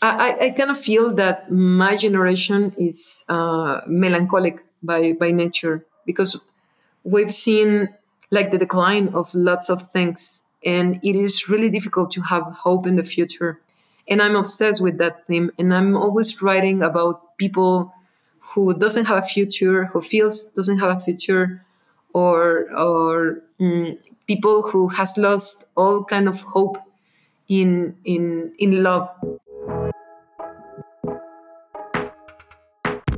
I, I kind of feel that my generation is uh, melancholic by, by nature because we've seen like the decline of lots of things and it is really difficult to have hope in the future. And i'm obsessed with that theme and i'm always writing about people who doesn't have a future who feels doesn't have a future or or mm, people who has lost all kind of hope in in in love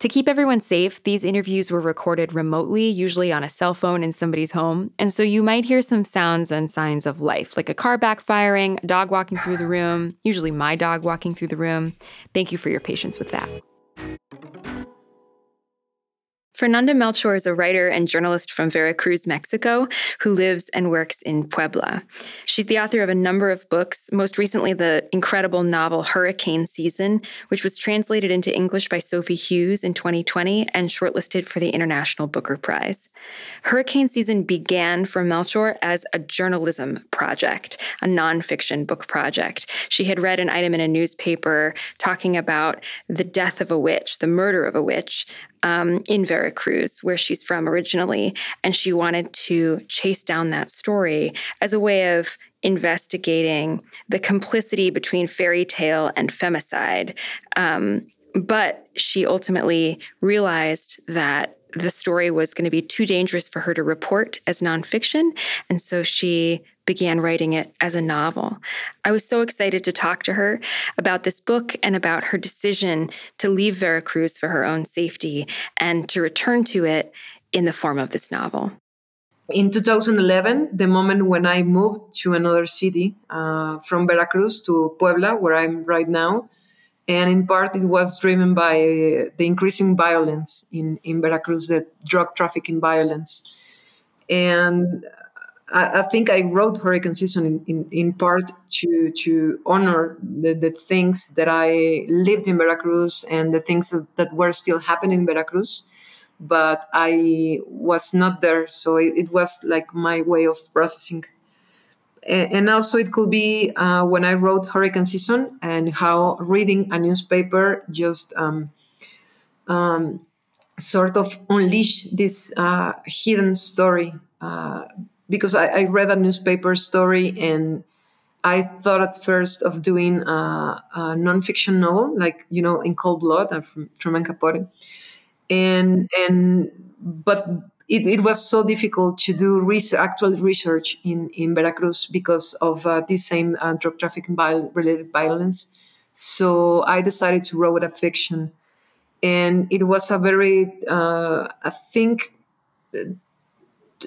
To keep everyone safe, these interviews were recorded remotely, usually on a cell phone in somebody's home, and so you might hear some sounds and signs of life, like a car backfiring, a dog walking through the room, usually my dog walking through the room. Thank you for your patience with that. Fernanda Melchor is a writer and journalist from Veracruz, Mexico, who lives and works in Puebla. She's the author of a number of books, most recently the incredible novel Hurricane Season, which was translated into English by Sophie Hughes in 2020 and shortlisted for the International Booker Prize. Hurricane Season began for Melchor as a journalism project, a nonfiction book project. She had read an item in a newspaper talking about the death of a witch, the murder of a witch, um, in Veracruz, where she's from originally. And she wanted to chase down that story as a way of investigating the complicity between fairy tale and femicide. Um, but she ultimately realized that the story was going to be too dangerous for her to report as nonfiction. And so she began writing it as a novel. I was so excited to talk to her about this book and about her decision to leave Veracruz for her own safety and to return to it in the form of this novel. In 2011, the moment when I moved to another city uh, from Veracruz to Puebla, where I'm right now, and in part it was driven by the increasing violence in, in Veracruz, the drug trafficking violence. And I, think I wrote Hurricane Season in, in, in part to to honor the, the things that I lived in Veracruz and the things that, that were still happening in Veracruz, but I was not there, so it, it was like my way of processing. And, and also, it could be uh, when I wrote Hurricane Season and how reading a newspaper just um, um, sort of unleashed this uh, hidden story. Uh, because I, I, read a newspaper story and I thought at first of doing a, a nonfiction novel, like you know, in Cold Blood and from Truman Capote, and and but it, it was so difficult to do research, actual research in in Veracruz because of uh, this same uh, drug trafficking related violence. So I decided to write a fiction, and it was a very uh, I think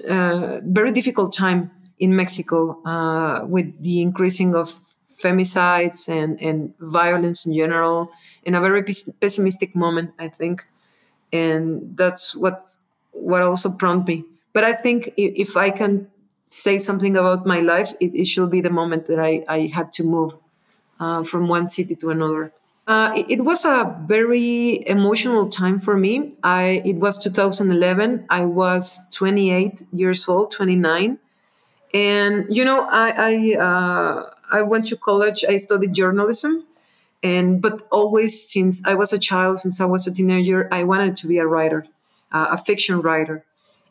uh, very difficult time in Mexico uh, with the increasing of femicides and, and violence in general, in a very pessimistic moment, I think. And that's what what also prompted me. But I think if, I can say something about my life, it, it, should be the moment that I, I had to move uh, from one city to another. Uh, it, it, was a very emotional time for me. I it was 2011. I was 28 years old, 29, and you know I I, uh, I went to college. I studied journalism, and but always since I was a child, since I was a teenager, I wanted to be a writer, uh, a fiction writer,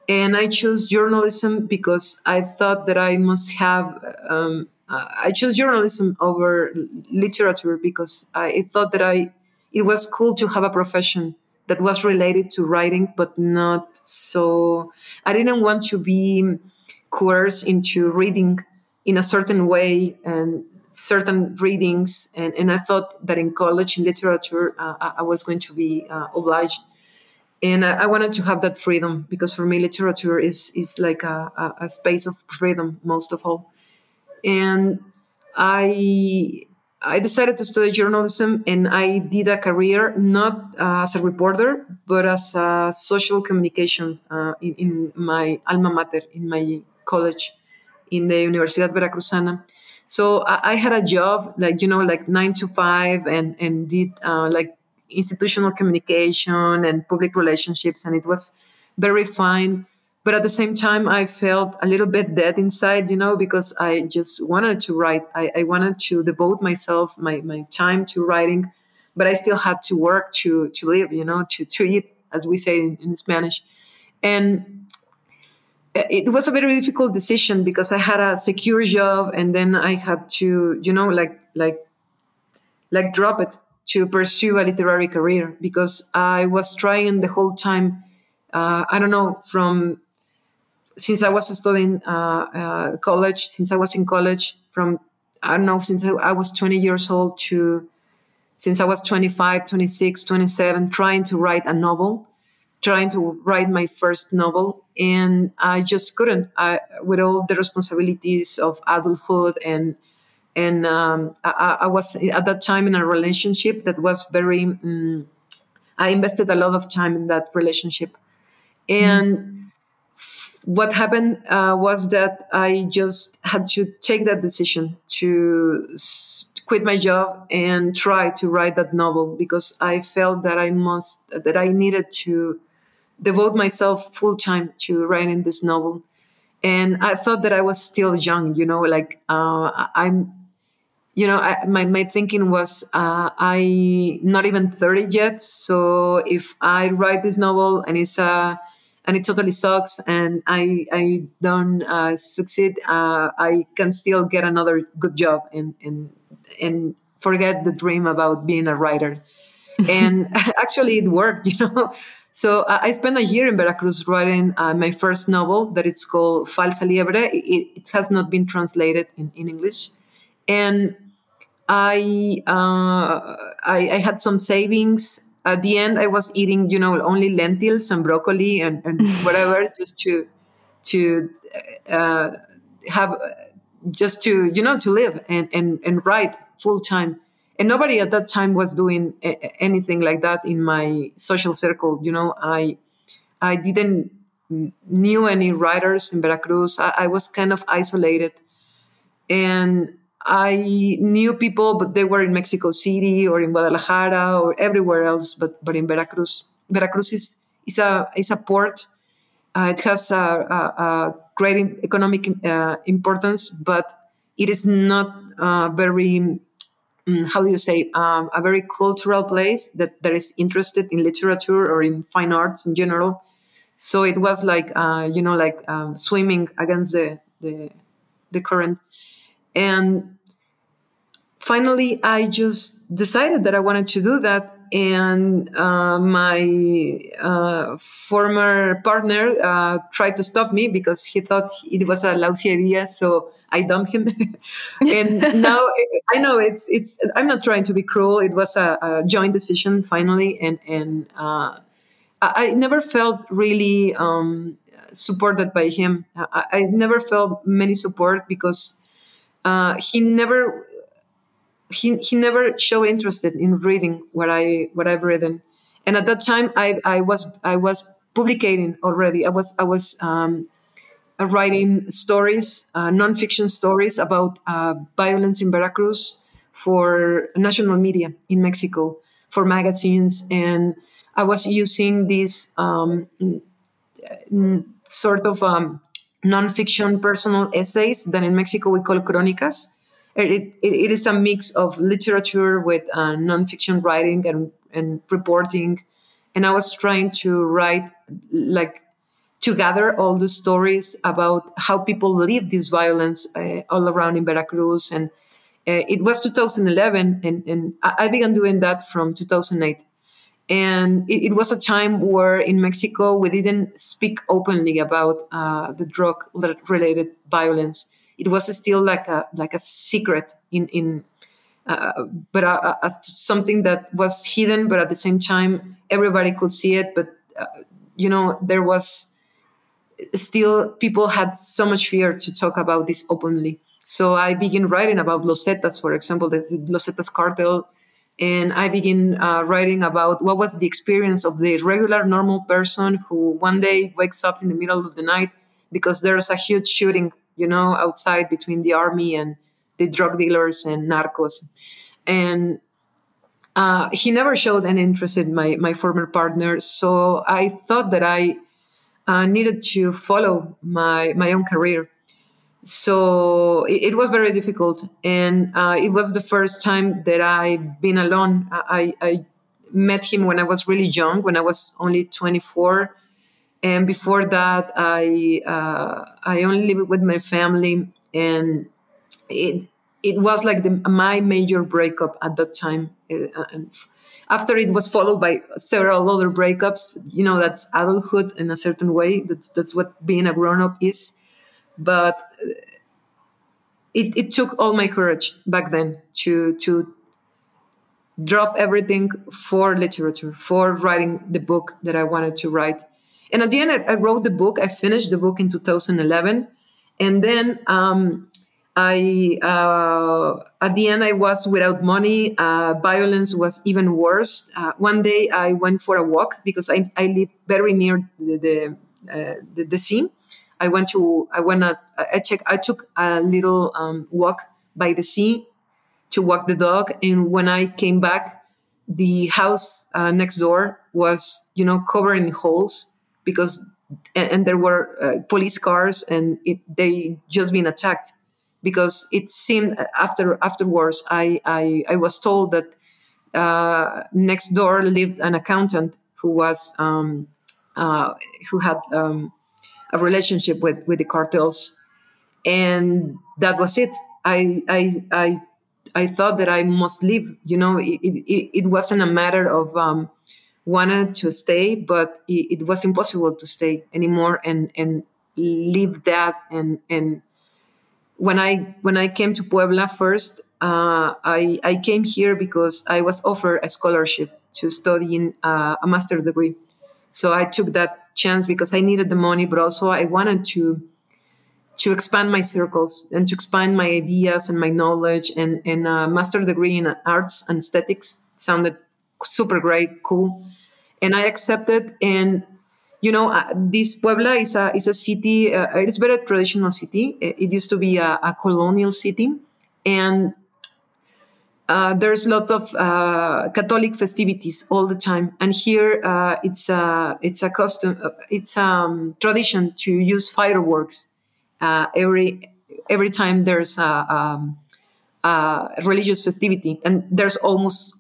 and I chose journalism because I thought that I must have. Um, uh, I chose journalism over literature because I thought that I it was cool to have a profession that was related to writing, but not so. I didn't want to be coerced into reading in a certain way and certain readings, and, and I thought that in college in literature uh, I was going to be uh, obliged and I, I, wanted to have that freedom because for me literature is is like a, a, a, space of freedom most of all and I I decided to study journalism, and I did a career not uh, as a reporter, but as a social communication uh, in, in, my alma mater, in my college, in the Universidad Veracruzana. So I, I, had a job, like you know, like nine to five, and and did uh, like institutional communication and public relationships, and it was very fine. But at the same time, I felt a little bit dead inside, you know, because I just wanted to write. I, I wanted to devote myself, my, my time to writing, but I still had to work to to live, you know, to, to eat, as we say in, in Spanish. And it was a very difficult decision because I had a secure job and then I had to, you know, like like like drop it to pursue a literary career because I was trying the whole time. Uh, I don't know from since I was studying uh, uh, college, since I was in college, from I don't know since I was 20 years old to since I was 25, 26, 27, trying to write a novel trying to write my first novel and i just couldn't I, with all the responsibilities of adulthood and and um, I, I, was at that time in a relationship that was very um, i invested a lot of time in that relationship and mm. What happened uh, was that i just had to take that decision to quit my job and try to write that novel because i felt that i must that i needed to devote myself full time to writing this novel. And I thought that I was still young, you know, like uh, I'm, you know, I, my, my thinking was uh, I not even 30 yet. So if I write this novel and it's uh, and it totally sucks and I, I don't uh, succeed, uh, I can still get another good job and, and, and forget the dream about being a writer. and actually it worked, you know. So uh, I spent a year in Veracruz writing uh, my first novel that is called Falsa Liebre. It, it has not been translated in, in English. And I, uh, I, I had some savings. At the end, I was eating, you know, only lentils and broccoli and, and whatever, just to to uh, have, just to you know, to live and and and write full time. And nobody at that time was doing a- anything like that in my social circle you know. I i didn't knew any writers in veracruz. I, I, was kind of isolated. And i knew people but they were in mexico city or in guadalajara or everywhere else but but in veracruz. Veracruz is is a is a port. Uh, it has a, a, a great economic uh, importance but it is not uh, very Mm, how do you say um, a very cultural place that, that is interested in literature or in fine arts in general. So it was like uh, you know like um, swimming against the, the, the current and finally i just decided that i wanted to do that and uh, my uh, former partner uh, tried to stop me because he thought it was a lousy idea so I dumped him. and now I know it's it's. I'm not trying to be cruel. It was a, a joint decision finally, and and uh, I, I, never felt really um, supported by him. I, I, never felt many support because uh, he never he, he never showed interested in reading what I what I've written. And at that time, I, I was I was publicating already. I was I was um, writing stories, uh, nonfiction stories about uh, violence in Veracruz for national media in Mexico, for magazines. And I was using these um, sort of um, nonfiction personal essays that in Mexico we call crónicas. It, it, it is a mix of literature with uh, nonfiction writing and, and reporting. And I was trying to write like to gather all the stories about how people live this violence uh, all around in Veracruz. And uh, it was 2011, and, and, I began doing that from 2008. And it, it, was a time where in Mexico we didn't speak openly about uh, the drug-related violence. It was still like a like a secret in in, uh, but uh, uh, something that was hidden, but at the same time everybody could see it. But you know there was still people had so much fear to talk about this openly. So I began writing about Los Zetas, for example, the Zetas cartel. And I begin uh, writing about what was the experience of the regular, normal person who one day wakes up in the middle of the night because there's a huge shooting you know, outside between the army and the drug dealers and narcos. And uh, he never showed any interest in my, my former partner. So I thought that I uh, needed to follow my, my own career. So it, it was very difficult. And uh, it was the first time that I've been alone. I, I met him when I was really young, when I was only 24 and before that i uh, i only lived with my family. And it it was like the, my major breakup at that time. Uh, and after it was followed by several other breakups you know that's adulthood in a certain way. That's that's what being a grown-up is but uh, it, it took all my courage back then to to drop everything for literature for writing the book that i wanted to write and at the end, I, I wrote the book. I finished the book in 2011, and then um, I uh, at the end I was without money. Uh, violence was even worse. Uh, one day I went for a walk because I, I live very near the the, uh, the, the. I went to I went at, I check I took a little um, walk by the sea to walk the dog, and when I came back, the house uh, next door was you know covered in holes because and there were uh, police cars and it, they just been attacked because it seemed after afterwards I, I, I was told that uh, next door lived an accountant who was um, uh, who had um, a relationship with, with the cartels and that was it I, I, I, I thought that I must leave you know it, it, it wasn't a matter of um, wanted to stay, but it, it, was impossible to stay anymore and and leave that. And and when I when I came to Puebla first, uh, I I came here because I was offered a scholarship to study in uh, a master's degree. So I took that chance because I needed the money, but also I wanted to to expand my circles and to expand my ideas and my knowledge. And, and a master degree in arts and aesthetics sounded super great, cool and I accepted. And you know, uh, this Puebla is a is a city. Uh, it is very traditional city. It, it used to be a, a colonial city, and uh, there's a lot of uh, Catholic festivities all the time. And here, uh, it's a it's a custom, uh, it's a um, tradition to use fireworks every every time there's a, um, a religious festivity, and there's almost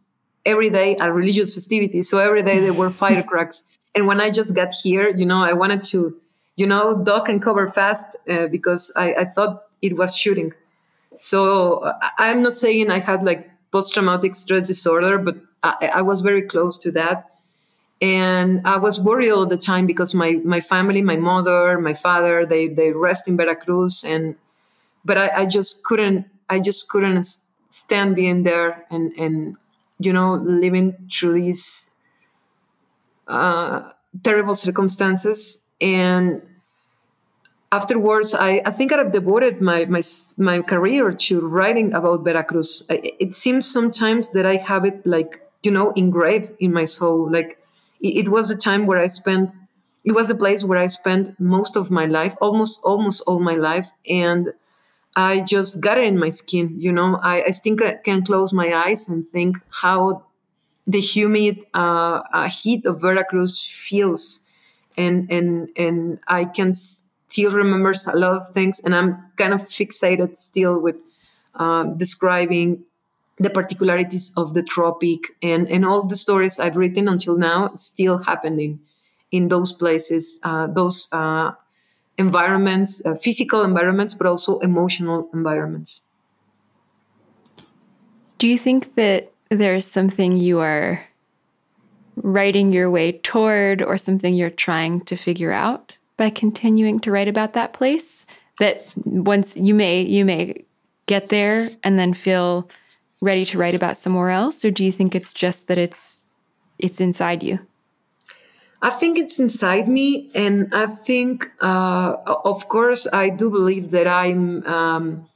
every day a religious festivity. So every day there were firecrackers. and when I just got here, you know, I wanted to, you know, duck and cover fast uh, because I, I, thought it was shooting. So I'm not saying I had like post traumatic stress disorder, but I, I, was very close to that. And I was worried all the time because my, my family, my mother, my father, they, they rest in Veracruz. And, but I, I just couldn't, I just couldn't stand being there and, and you know, living through these uh, terrible circumstances. And afterwards, I, I think I've devoted my, my, my career to writing about Veracruz. It seems sometimes that I have it like, you know, engraved in my soul. Like it, it was a time where I spent, it was a place where I spent most of my life, almost, almost all my life. And I just got it in my skin. You know, I, I think I can close my eyes and think how the humid uh, uh, heat of Veracruz feels, and and and I can still remembers a lot of things, and I'm kind of fixated still with um, describing the particularities of the tropic and and all the stories I've written until now still happening in those places, uh, those uh, environments, uh, physical environments, but also emotional environments. Do you think that there's something you are writing your way toward or something you're trying to figure out by continuing to write about that place that once you may you may get there and then feel ready to write about somewhere else or do you think it's just that it's it's inside you I think it's inside me, and I think, uh, of course, I do believe that I'm. Um,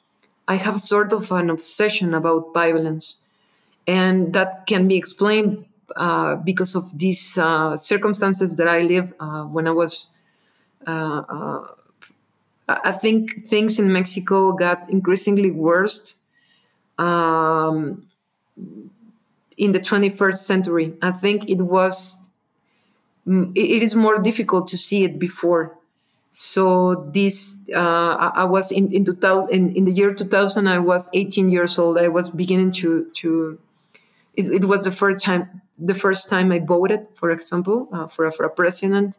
I have sort of an obsession about violence, and that can be explained uh, because of these uh, circumstances that I live uh, when I was I think things in Mexico got increasingly worse um, in the 21st century. I think it was mm, it is more difficult to see it before. So this uh, I was in in 2000 in, in the year 2000. I was 18 years old. I was beginning to to. It, it was the first time the first time I voted, for example, uh, for for a president,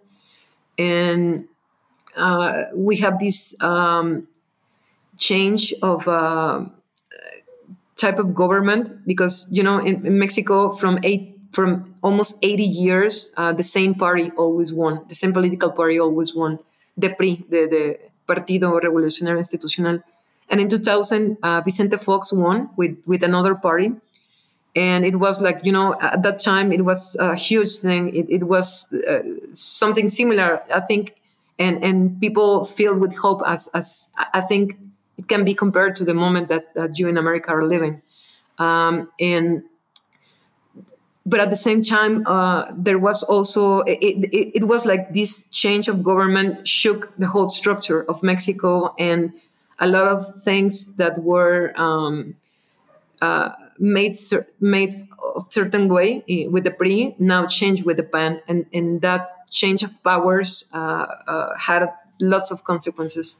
and uh, we have this um, change of uh, type of government because you know in, in Mexico from eight from almost 80 years uh, the same party always won the same political party always won the PRI the, the Partido Revolucionario Institucional. And in 2000 uh, Vicente Fox won with with another party. And it was like you know at that time it was a huge thing. It, it was uh, something similar. I think and and people filled with hope as as I think it can be compared to the moment that, that you in America are living. Um, and but at the same time, uh, there was also it, it, it, was like this change of government shook the whole structure of Mexico, and a lot of things that were um, uh, made made of certain way eh, with the PRI now changed with the PAN, and and that change of powers uh, uh had lots of consequences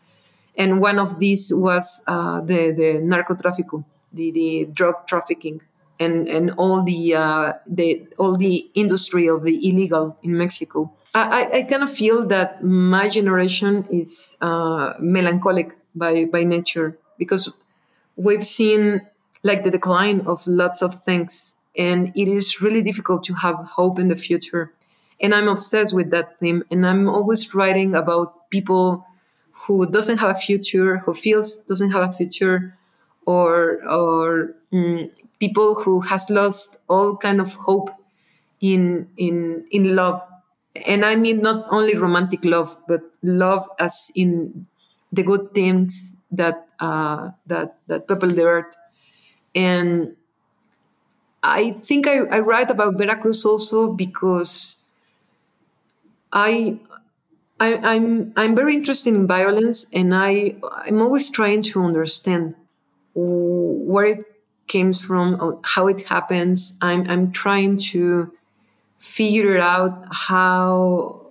and one of these was uh, the the narcotráfico, the, the drug trafficking, and and all the uh, the all the industry of the illegal in Mexico. I, I kind of feel that my generation is uh, melancholic by by nature because we've seen like the decline of lots of things, and it is really difficult to have hope in the future. And I'm obsessed with that theme, and I'm always writing about people who doesn't have a future, who feels doesn't have a future, or or mm, people who has lost all kind of hope in in in love, and I mean not only romantic love, but love as in the good things that uh, that that people the earth, and I think I, I write about Veracruz also because I I, am I'm, I'm very interested in violence, and I I'm always trying to understand where it comes from, how it happens. I'm I'm trying to figure out how,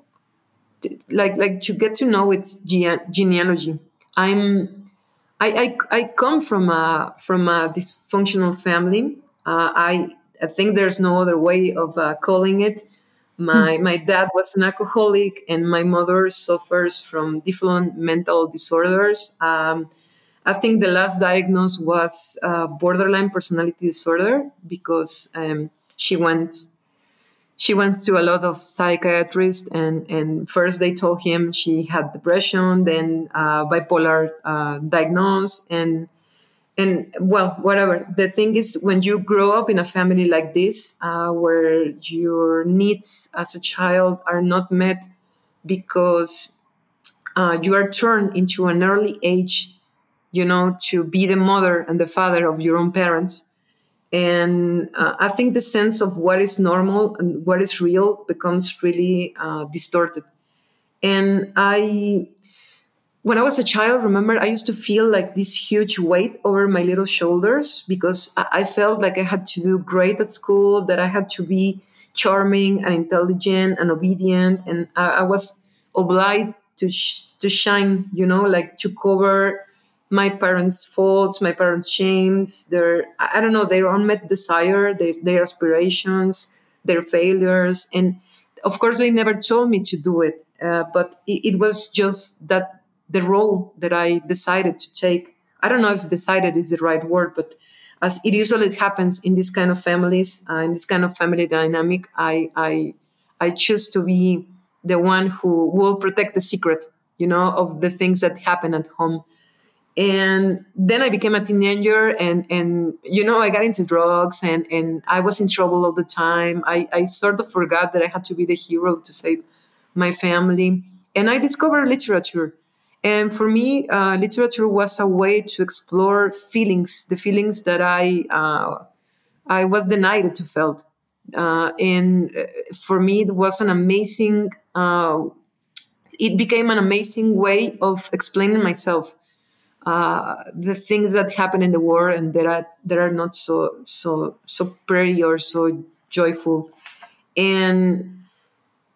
like like to get to know its genealogy. I'm I, I, I come from a from a dysfunctional family. Uh, I I think there's no other way of uh, calling it. My my dad was an alcoholic, and my mother suffers from different mental disorders. Um, I think the last diagnosis was uh, borderline personality disorder because um, she went she went to a lot of psychiatrists and and first they told him she had depression, then uh, bipolar uh, diagnosis, and and well whatever. The thing is when you grow up in a family like this uh, where your needs as a child are not met because uh, you are turned into an early age you know to be the mother and the father of your own parents. And uh, i think the sense of what is normal and what is real becomes really uh, distorted. And i when I was a child, remember, I used to feel like this huge weight over my little shoulders because I felt like I had to do great at school, that I had to be charming and intelligent and obedient, and I, was obliged to sh- to shine, you know, like to cover my parents' faults, my parents' shames, their I don't know, their unmet desire, their, their aspirations, their failures, and of course they never told me to do it, uh, but it, it was just that the role that I decided to take. I don't know if decided is the right word, but as it usually happens in this kind of families, uh, in this kind of family dynamic, I, I, I choose to be the one who will protect the secret, you know, of the things that happen at home. And then I became a teenager, and and you know, I got into drugs, and and I was in trouble all the time. I I sort of forgot that I had to be the hero to save my family, and I discovered literature and for me, uh, literature was a way to explore feelings, the feelings that I uh, I was denied to felt. Uh, and uh, for me, it was an amazing uh, it became an amazing way of explaining myself uh, the things that happen in the world and that are that are not so so so pretty or so joyful and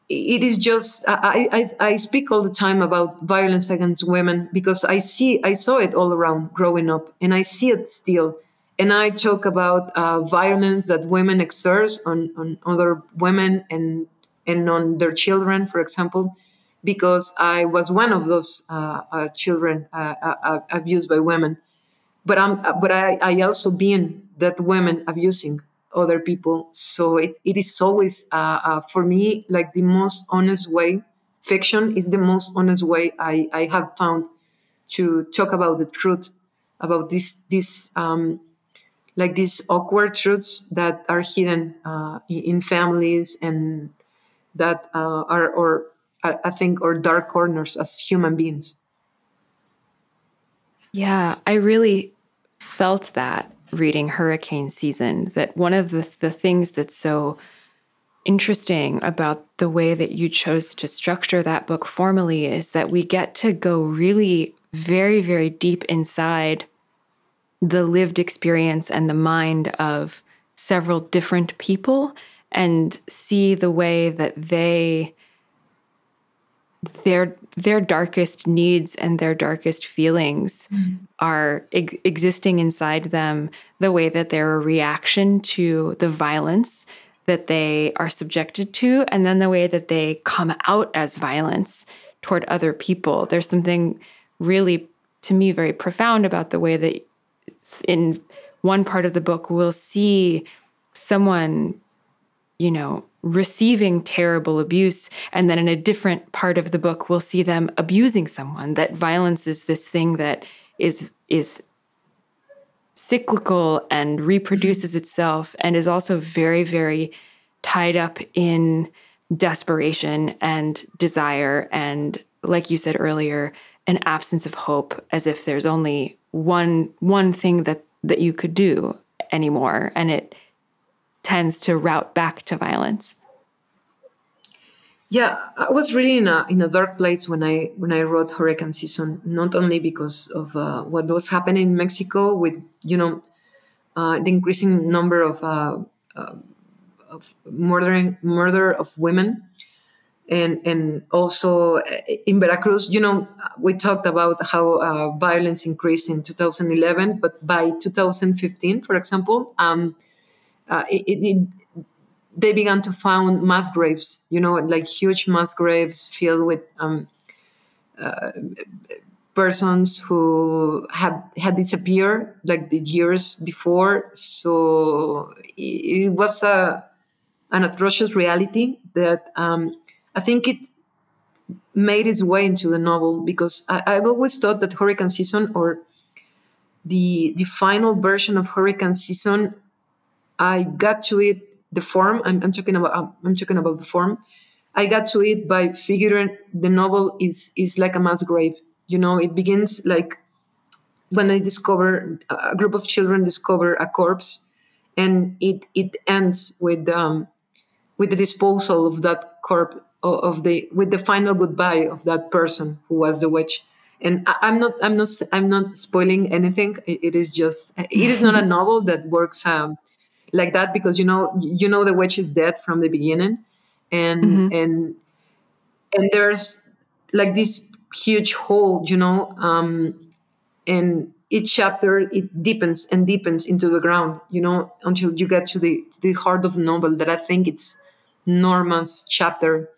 it is just I, I i speak all the time about violence against women because i see i saw it all around growing up and i see it still and i talk about uh, violence that women exert on on other women and and on their children for example because I was one of those uh, uh, children uh, uh, uh, abused by women. But I'm, but I, I also been that women abusing other people. So it, it is always for me like the most honest way. Fiction is the most honest way I, I have found to talk about the truth about this this um, like these awkward truths that are hidden uh, in families and that uh, are or I, think, or dark corners as human beings. Yeah, I really felt that reading Hurricane Season, that one of the, the things that's so interesting about the way that you chose to structure that book formally is that we get to go really very, very deep inside the lived experience and the mind of several different people and see the way that they their their darkest needs and their darkest feelings mm. are ex- existing inside them the way that they're a reaction to the violence that they are subjected to and then the way that they come out as violence toward other people there's something really to me very profound about the way that in one part of the book we'll see someone you know receiving terrible abuse. And then in a different part of the book, we'll see them abusing someone, that violence is this thing that is, is cyclical and reproduces mm-hmm. itself and is also very, very tied up in desperation and desire and like you said earlier an absence of hope as if there's only one one thing that that you could do anymore and it tends to route back to violence. Yeah, I was really in a in a dark place when I when I wrote Hurricane Season. Not only because of uh, what was happening in Mexico with you know uh, the increasing number of uh, uh of murdering murder of women, and and also uh, in Veracruz, you know, we talked about how uh, violence increased in 2011, but by 2015, for example, um, uh, it, it, they began to found mass graves, you know, like huge mass graves filled with um, uh, persons who had had disappeared like the years before. So it, it was a an atrocious reality that um, I think it made its way into the novel because I, have always thought that Hurricane Season or the the final version of Hurricane Season I got to it the form. I'm, I'm talking about. I'm talking about the form. I got to it by figuring the novel is is like a mass grave. You know, it begins like when I discover a group of children discover a corpse, and it it ends with um, with the disposal of that corpse of the with the final goodbye of that person who was the witch and I, am not i'm not i'm not spoiling anything it, it is just it is not a novel that works um, like that because you know you know the witch is dead from the beginning and mm-hmm. and and there's like this huge hole you know um and each chapter it deepens and deepens into the ground you know until you get to the to the heart of the novel that i think it's norma's chapter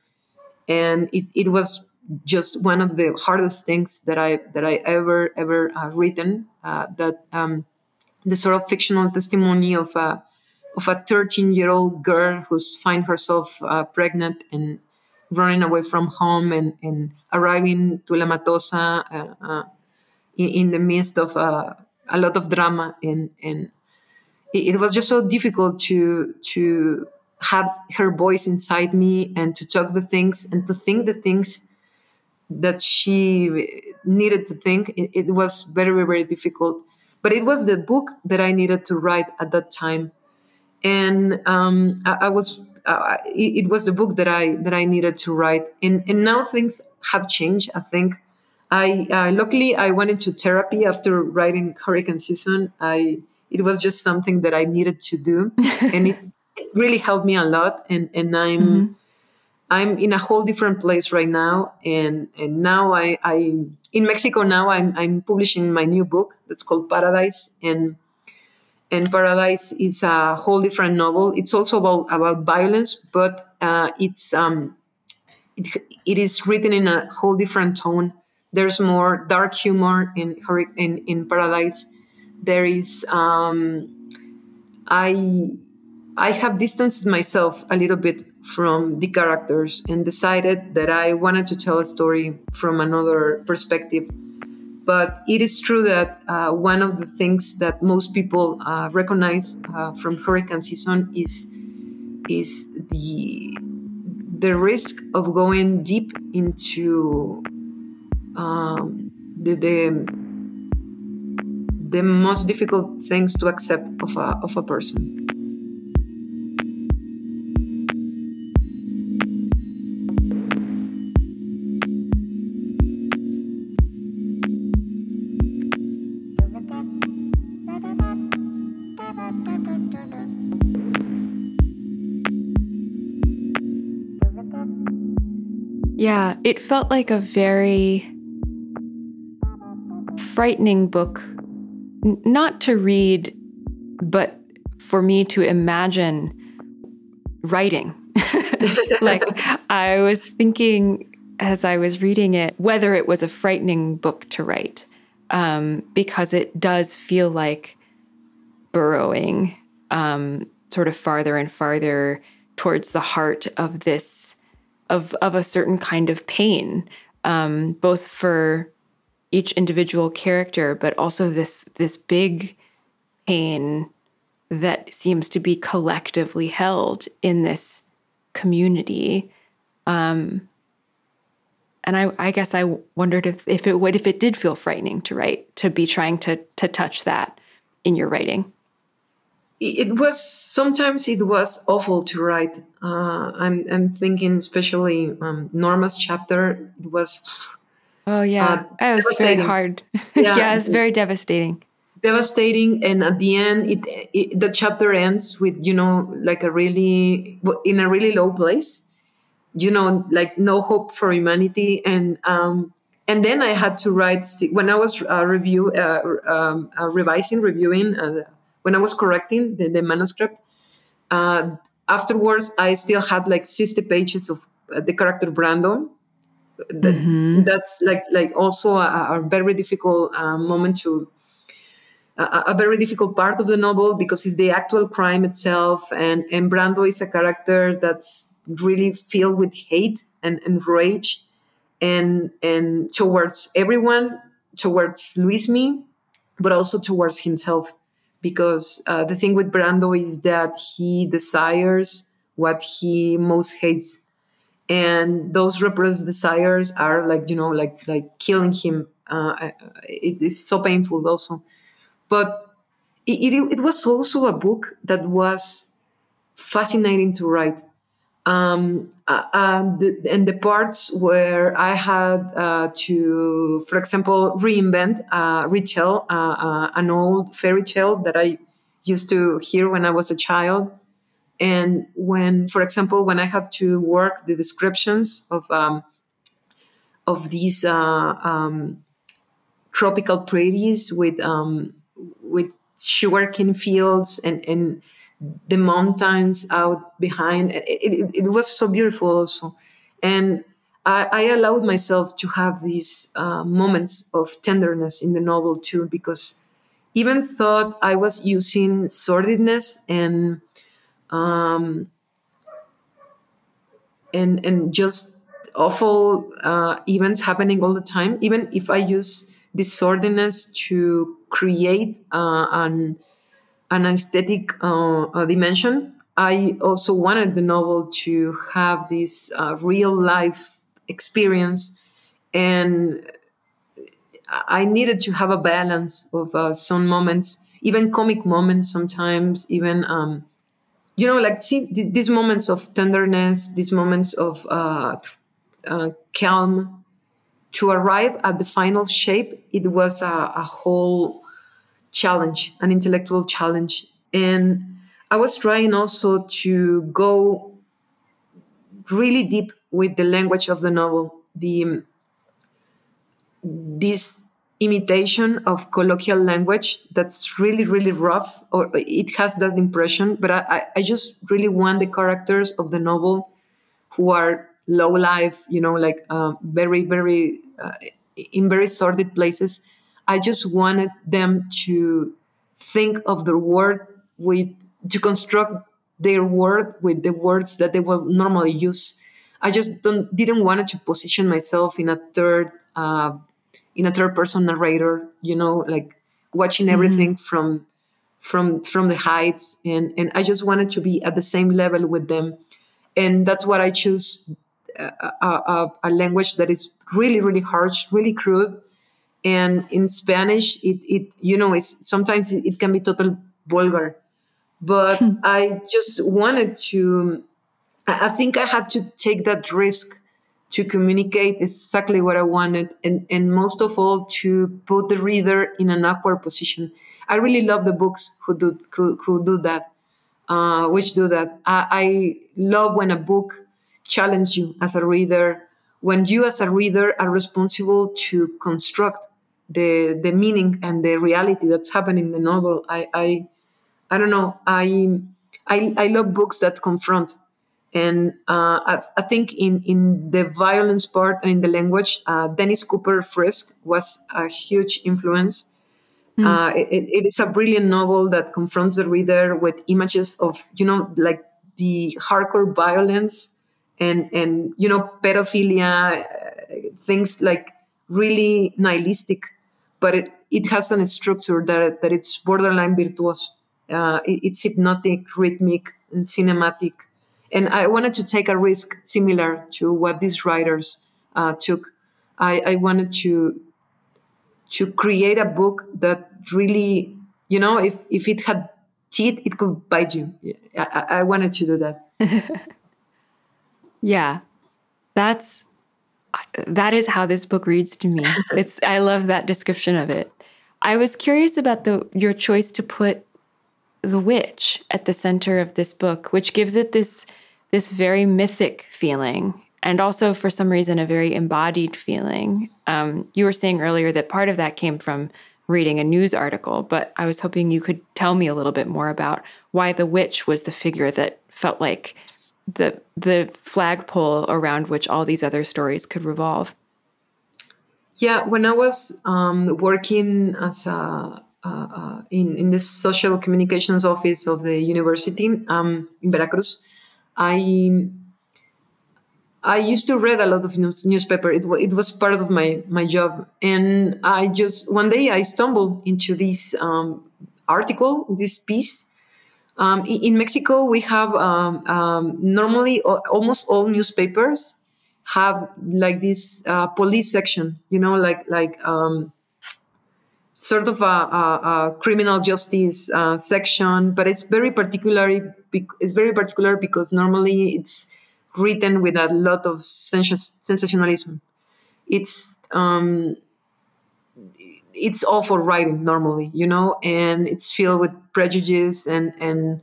and it, it was just one of the hardest things that i that i ever ever uh, written uh, that um the sort of fictional testimony of a of a 13 year old girl who's find herself uh, pregnant and running away from home and, and arriving to La Matosa uh, uh, in, in, the midst of uh, a lot of drama and, and it, it, was just so difficult to to have her voice inside me and to talk the things and to think the things that she needed to think. It, it was very very difficult. But it was the book that i needed to write at that time and um, I, I, was uh, it, it, was the book that I that I needed to write. And and now things have changed. I think. I uh, luckily I went into therapy after writing Hurricane Season. I it was just something that I needed to do, and it, it, really helped me a lot. And and I'm mm-hmm. I'm in a whole different place right now. And and now I I in Mexico now I'm I'm publishing my new book that's called Paradise and and Paradise is a whole different novel. It's also about about violence, but uh, it's um, it, it is written in a whole different tone. There's more dark humor in in in Paradise. There is um, I I have distanced myself a little bit from the characters and decided that I wanted to tell a story from another perspective but it is true that uh, one of the things that most people uh, recognize uh, from hurricane season is is the the risk of going deep into um, the, the the most difficult things to accept of a, of a person. Yeah, it felt like a very frightening book, N- not to read, but for me to imagine writing. like, I was thinking as I was reading it whether it was a frightening book to write, um, because it does feel like burrowing um, sort of farther and farther towards the heart of this of of a certain kind of pain, um, both for each individual character, but also this this big pain that seems to be collectively held in this community. Um, and I, I guess I wondered if, if it would if it did feel frightening to write to be trying to to touch that in your writing it was sometimes it was awful to write. Uh, I'm I'm thinking especially um, Norma's chapter. It was. Oh yeah, uh, it was very hard. Yeah, yeah it's very devastating. Devastating, and at the end, it, it, the chapter ends with you know like a really in a really low place, you know, like no hope for humanity, and um, and then I had to write when I was uh, review uh, um, uh, revising reviewing uh, when I was correcting the, the manuscript, uh, afterwards I still had like 60 pages of uh, the character Brando. That, mm-hmm. That's like like also a, a very difficult uh, moment to a, a, very difficult part of the novel because it's the actual crime itself, and and Brando is a character that's really filled with hate and, and rage, and and towards everyone, towards Luismi, but also towards himself because uh, the thing with Brando is that he desires what he most hates, and those repressed desires are like you know like like killing him. Uh, it is so painful also, but it, it, it was also a book that was fascinating to write um, uh, and, the, and, the, parts where I had uh, to, for example, reinvent, uh, retell uh, uh, an old fairy tale that I used to hear when I was a child. And when, for example, when I had to work the descriptions of um, of these uh, um, tropical prairies with um, with sugarcane fields and and the mountains out behind. It, it, it was so beautiful also. And I, I allowed myself to have these uh, moments of tenderness in the novel too, because even thought I was using sordidness and um, and and just awful uh, events happening all the time. Even if I use this sordidness to create uh, an an aesthetic uh, dimension. I also wanted the novel to have this uh, real life experience, and I needed to have a balance of uh, some moments, even comic moments sometimes, even um, you know, like see these moments of tenderness, these moments of uh, uh, calm, to arrive at the final shape, it was a, a whole challenge, an intellectual challenge, and I was trying also to go really deep with the language of the novel. The this imitation of colloquial language that's really really rough or it has that impression but i, I just really want the characters of the novel who are low life you know like um, very very uh, in very sordid places i just wanted them to think of their word with to construct their word with the words that they will normally use i just don't didn't want to position myself in a third uh, in a third person narrator you know like watching mm-hmm. everything mm-hmm. from from from the heights and and i just wanted to be at the same level with them and that's what i choose a, a, a language that is really really harsh really crude and in spanish it, it you know it's sometimes it, it can be total vulgar but i just wanted to i think i had to take that risk to communicate exactly what I wanted, and, and most of all, to put the reader in an awkward position. I really love the books who do who, who do that, uh, which do that. I, I love when a book challenges you as a reader, when you as a reader are responsible to construct the the meaning and the reality that's happening in the novel. I I, I don't know. I, I I love books that confront and uh, I, I, think in, in the violence part and in the language, uh, Dennis Cooper Frisk was a huge influence. Mm. Uh, it, it is a brilliant novel that confronts the reader with images of, you know, like the hardcore violence and, and you know, pedophilia, uh, things like really nihilistic, but it, it has a structure that, that it's borderline virtuous. Uh, it, it's hypnotic, rhythmic, and cinematic and I wanted to take a risk similar to what these writers uh, took. I, I, wanted to to create a book that really, you know, if if it had teeth, it could bite you. I, I wanted to do that. yeah, that's that is how this book reads to me. It's I love that description of it. I was curious about the your choice to put the witch at the center of this book, which gives it this this very mythic feeling and also for some reason a very embodied feeling. Um, you were saying earlier that part of that came from reading a news article, but I was hoping you could tell me a little bit more about why the witch was the figure that felt like the the flagpole around which all these other stories could revolve. Yeah, when I was um, working as a uh, in in the social communications office of the university um, in Veracruz, I I used to read a lot of news, newspaper. It, it was part of my my job, and I just one day I stumbled into this um, article, this piece. Um, in, Mexico, we have um, um normally almost all newspapers have like this uh, police section. You know, like like um, sort of a, a, a criminal justice uh, section, but it's very particularly it's very particular because normally it's written with a lot of sensationalism. It's it's awful writing normally, you know, and it's filled with prejudice and and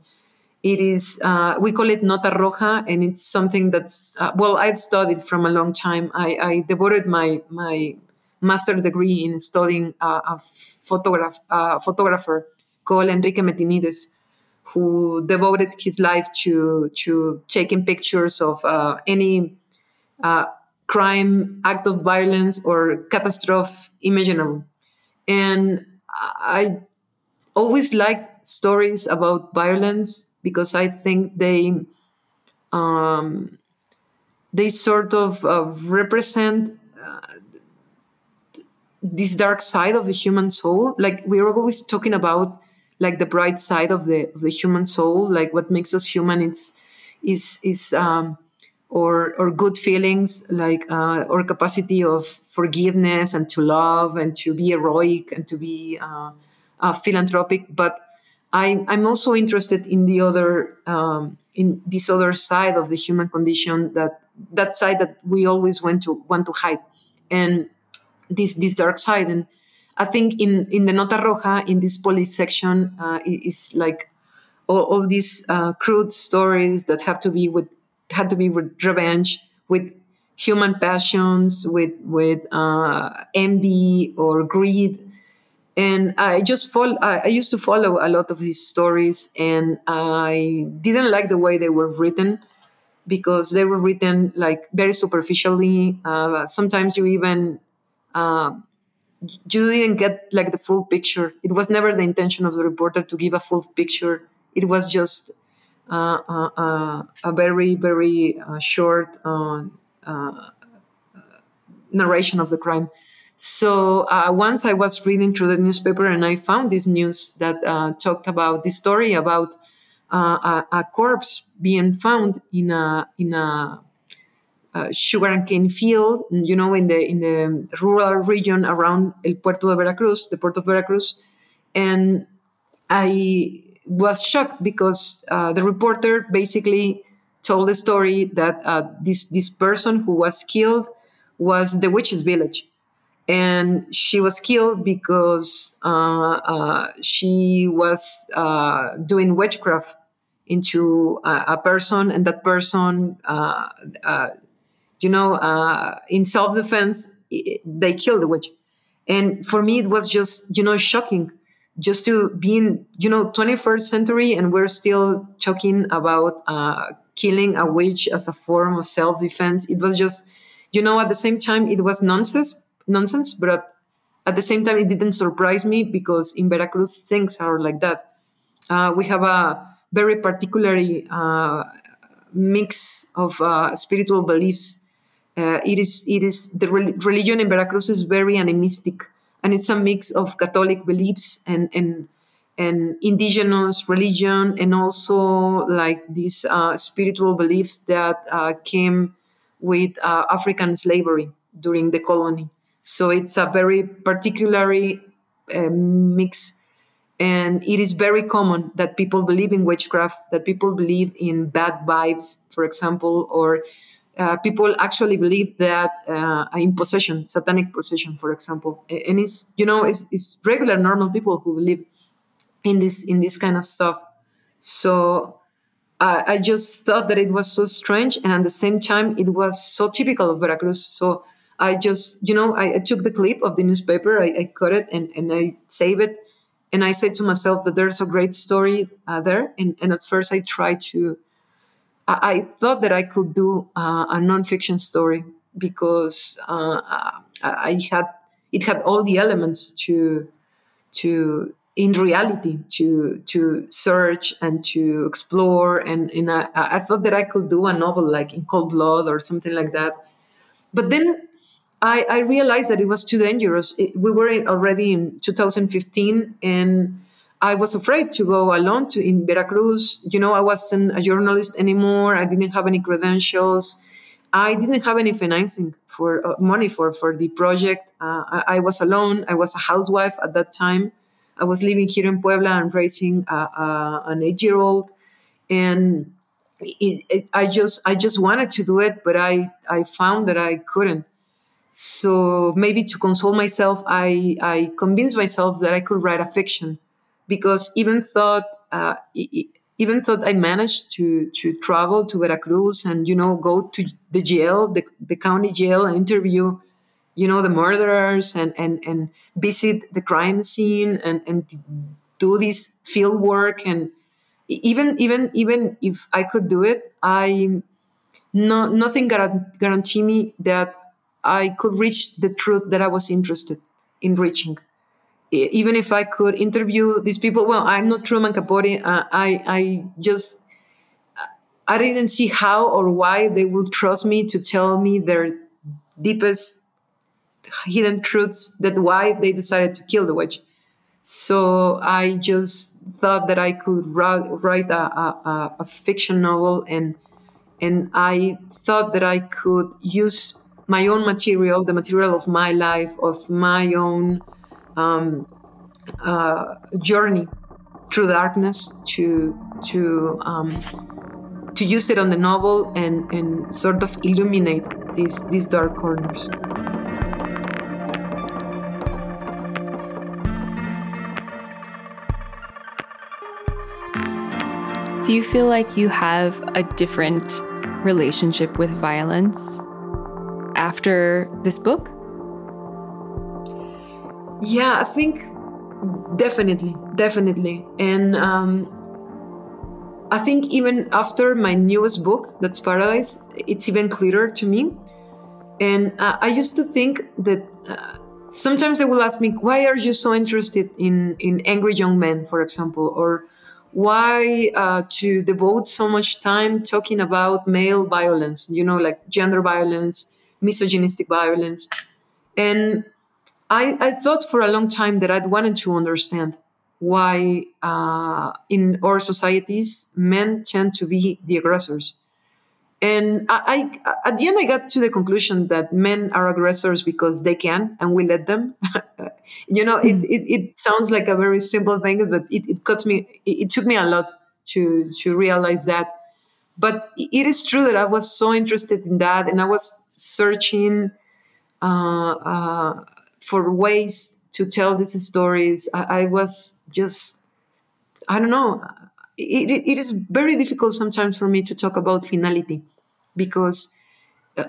it is uh, we call it nota roja, and it's something that's uh, well I've studied from a long time. I, I devoted my my master degree in studying a photograph, photographer called Enrique Metinides, who devoted his life to to taking pictures of uh, any uh, crime, act of violence, or catastrophe imaginable. And I always liked stories about violence because I think they um, they sort of uh, represent this dark side of the human soul. Like we're always talking about like the bright side of the of the human soul like what makes us human. It's is is um or or good feelings like uh, or capacity of forgiveness and to love and to be heroic and to be uh, uh, philanthropic but I, I'm also interested in the other um, in this other side of the human condition that that side that we always want to want to hide, and this this dark side. And I think in in the Nota Roja in this police section uh, is like all, all these uh, crude stories that have to be with had to be with revenge, with human passions, with with uh, envy or greed. And I just follow. I used to follow a lot of these stories, and I didn't like the way they were written because they were written like very superficially. Uh, sometimes you even um, you didn't get like the full picture. It was never the intention of the reporter to give a full picture. It was just uh, uh, uh a very very uh, short uh, narration of the crime. So once I was reading through the newspaper and I found this news that talked about this story about a, a, corpse being found in a in a uh, sugar and cane field, you know, in the in the rural region around El Puerto de Veracruz, the port of Veracruz, and I was shocked because uh, the reporter basically told the story that uh, this this person who was killed was the witch's village, and she was killed because uh, uh, she was doing witchcraft into a, person, and that person you know, uh, in self defense, they killed the witch. And for me, it was just, you know, shocking just to be in, you know, 21st century and we're still talking about uh, killing a witch as a form of self defense. It was just, you know, at the same time, it was nonsense, nonsense, but at the same time, it didn't surprise me because in Veracruz, things are like that. Uh, we have a very particularly uh, mix of uh, spiritual beliefs uh, it is it is the re- religion in Veracruz is very animistic, and it's a mix of Catholic beliefs and and and indigenous religion, and also like these uh, spiritual beliefs that uh, came with uh, African slavery during the colony. So it's a very particularly uh, mix and it is very common that people believe in witchcraft that people believe in bad vibes for example or uh, people actually believe that uh, in possession, satanic possession, for example, and it's you know it's, it's regular normal people who believe in this in this kind of stuff. So uh, I just thought that it was so strange, and at the same time, it was so typical of Veracruz. So I just you know I, I took the clip of the newspaper, I, I, cut it, and and I save it, and I said to myself that there's a great story uh, there, and and at first I tried to I, I thought that I could do uh, a nonfiction story because uh, I had it had all the elements to to in reality to to search and to explore. And, and I, I thought that I could do a novel like in cold blood or something like that. But then I, I realized that it was too dangerous. It, we were already in 2015 and I was afraid to go alone to in Veracruz. You know, I wasn't a journalist anymore. I didn't have any credentials. I didn't have any financing for uh, money for for the project. Uh, I, I, was alone. I was a housewife at that time. I was living here in Puebla and raising an eight-year-old, and it, it, I just I just wanted to do it, but I I found that I couldn't. So maybe to console myself, I I convinced myself that I could write a fiction because even thought uh, even thought I managed to to travel to Veracruz and you know go to the jail, the, the county jail, and interview you know the murderers and and and visit the crime scene and and do this field work. And even even even if I could do it, I no nothing guarantee me that I could reach the truth that I was interested in reaching even if I could interview these people, well, I'm not Truman Capote. Uh, I I just I didn't see how or why they would trust me to tell me their deepest hidden truths that why they decided to kill the witch. So I just thought that I could write, a, a, a fiction novel and and I thought that I could use my own material, the material of my life, of my own um, uh, journey through darkness to to um, to use it on the novel and and sort of illuminate these these dark corners. Do you feel like you have a different relationship with violence after this book? Yeah, I think definitely, definitely. And um, I think even after my newest book, that's Paradais, it's even clearer to me. And uh, I used to think that uh, sometimes they will ask me, why are you so interested in, in angry young men, for example, or why uh, to devote so much time talking about male violence, you know, like gender violence, misogynistic violence. And I, I thought for a long time that I'd wanted to understand why uh, in our societies men tend to be the aggressors. And I, I, at the end i got to the conclusion that men are aggressors because they can and we let them. You know it, it, it, sounds like a very simple thing but it, it cuts me it, it, took me a lot to to realize that. But it is true that i was so interested in that and i was searching uh, uh, for ways to tell these stories i, I was just i don't know it, it is very difficult sometimes for me to talk about finality because uh,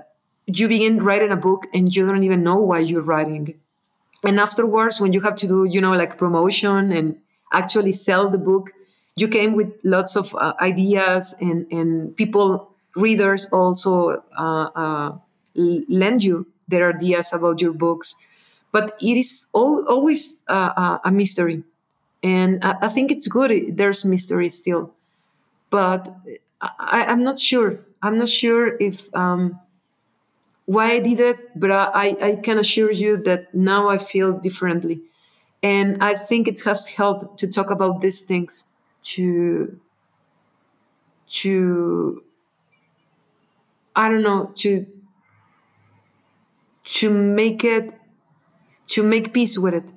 you begin writing a book and you don't even know why you're writing. And afterwards when you have to do you know like promotion and actually sell the book you came with lots of uh, ideas and and people readers also uh, uh, lend you their ideas about your books but it is all, always uh, a mystery. And I, I, think it's good there's mystery still. But I, am not sure. I'm not sure if um, why i did it but I, I can assure you that now i feel differently. And i think it has helped to talk about these things to to i don't know to to make it to make peace with it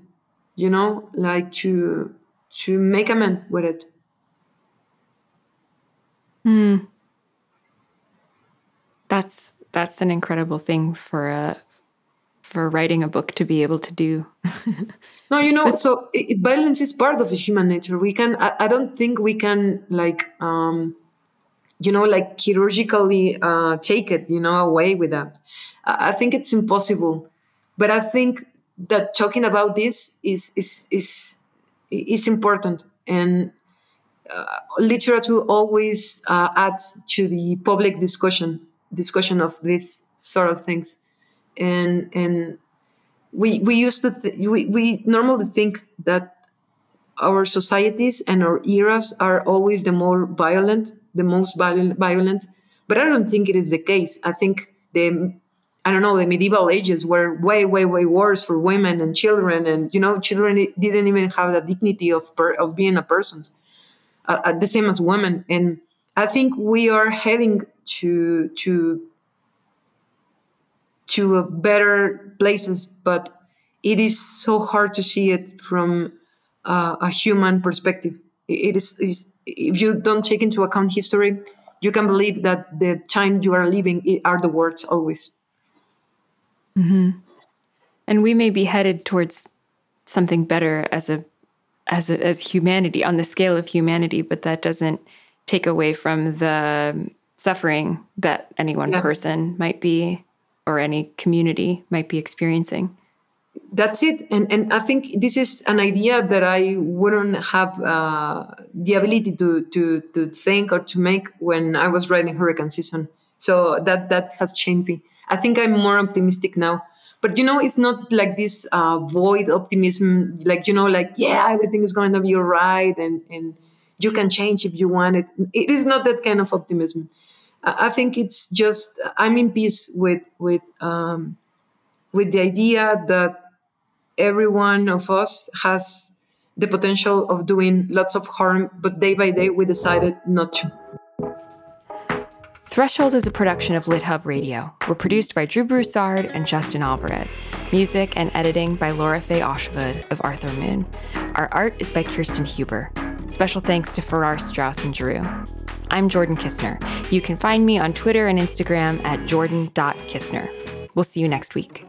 you know like to to make amend with it. Hmm. That's that's an incredible thing for a for writing a book to be able to do. No you know so it, violence is part of human nature. We can I, I don't think we can like um you know like chirurgically uh take it you know away with that. I, I think it's impossible. But i think that talking about this is is is is important. And uh, literature always uh, adds to the public discussion discussion of these sort of things. And and we we used to th- we, we normally think that our societies and our eras are always the more violent the most violent but i don't think it is the case. I think the I don't know, the medieval ages were way, way, way worse for women and children. And, you know, children didn't even have the dignity of, per, of being a person, uh, uh, the same as women. And I think we are heading to, to, to better places, but it is so hard to see it from uh, a human perspective. It is, if you don't take into account history, you can believe that the time you are living are the words always. Mm-hmm. And we may be headed towards something better as a as a, as humanity on the scale of humanity, but that doesn't take away from the suffering that any one yeah. person might be or any community might be experiencing. That's it, and and I think this is an idea that I wouldn't have uh, the ability to to to think or to make when I was writing Hurricane Season. So that that has changed me. I think I'm more optimistic now. But you know, it's not like this uh, void optimism, like you know, like yeah, everything is going to be all right, and and you can change if you want it. It is not that kind of optimism. I think it's just I'm in peace with with um, with the idea that every one of us has the potential of doing lots of harm, but day by day we decided not to. Threshold is a production of LitHub Radio. We're produced by Drew Broussard and Justin Alvarez. Music and editing by Lora-Faye Åshuvud of Arthur Moon. Our art is by Kirsten Huber. Special thanks to Farrar Straus and Giroux. I'm Jordan Kisner. You can find me on Twitter and Instagram at jordan.kisner. We'll see you next week.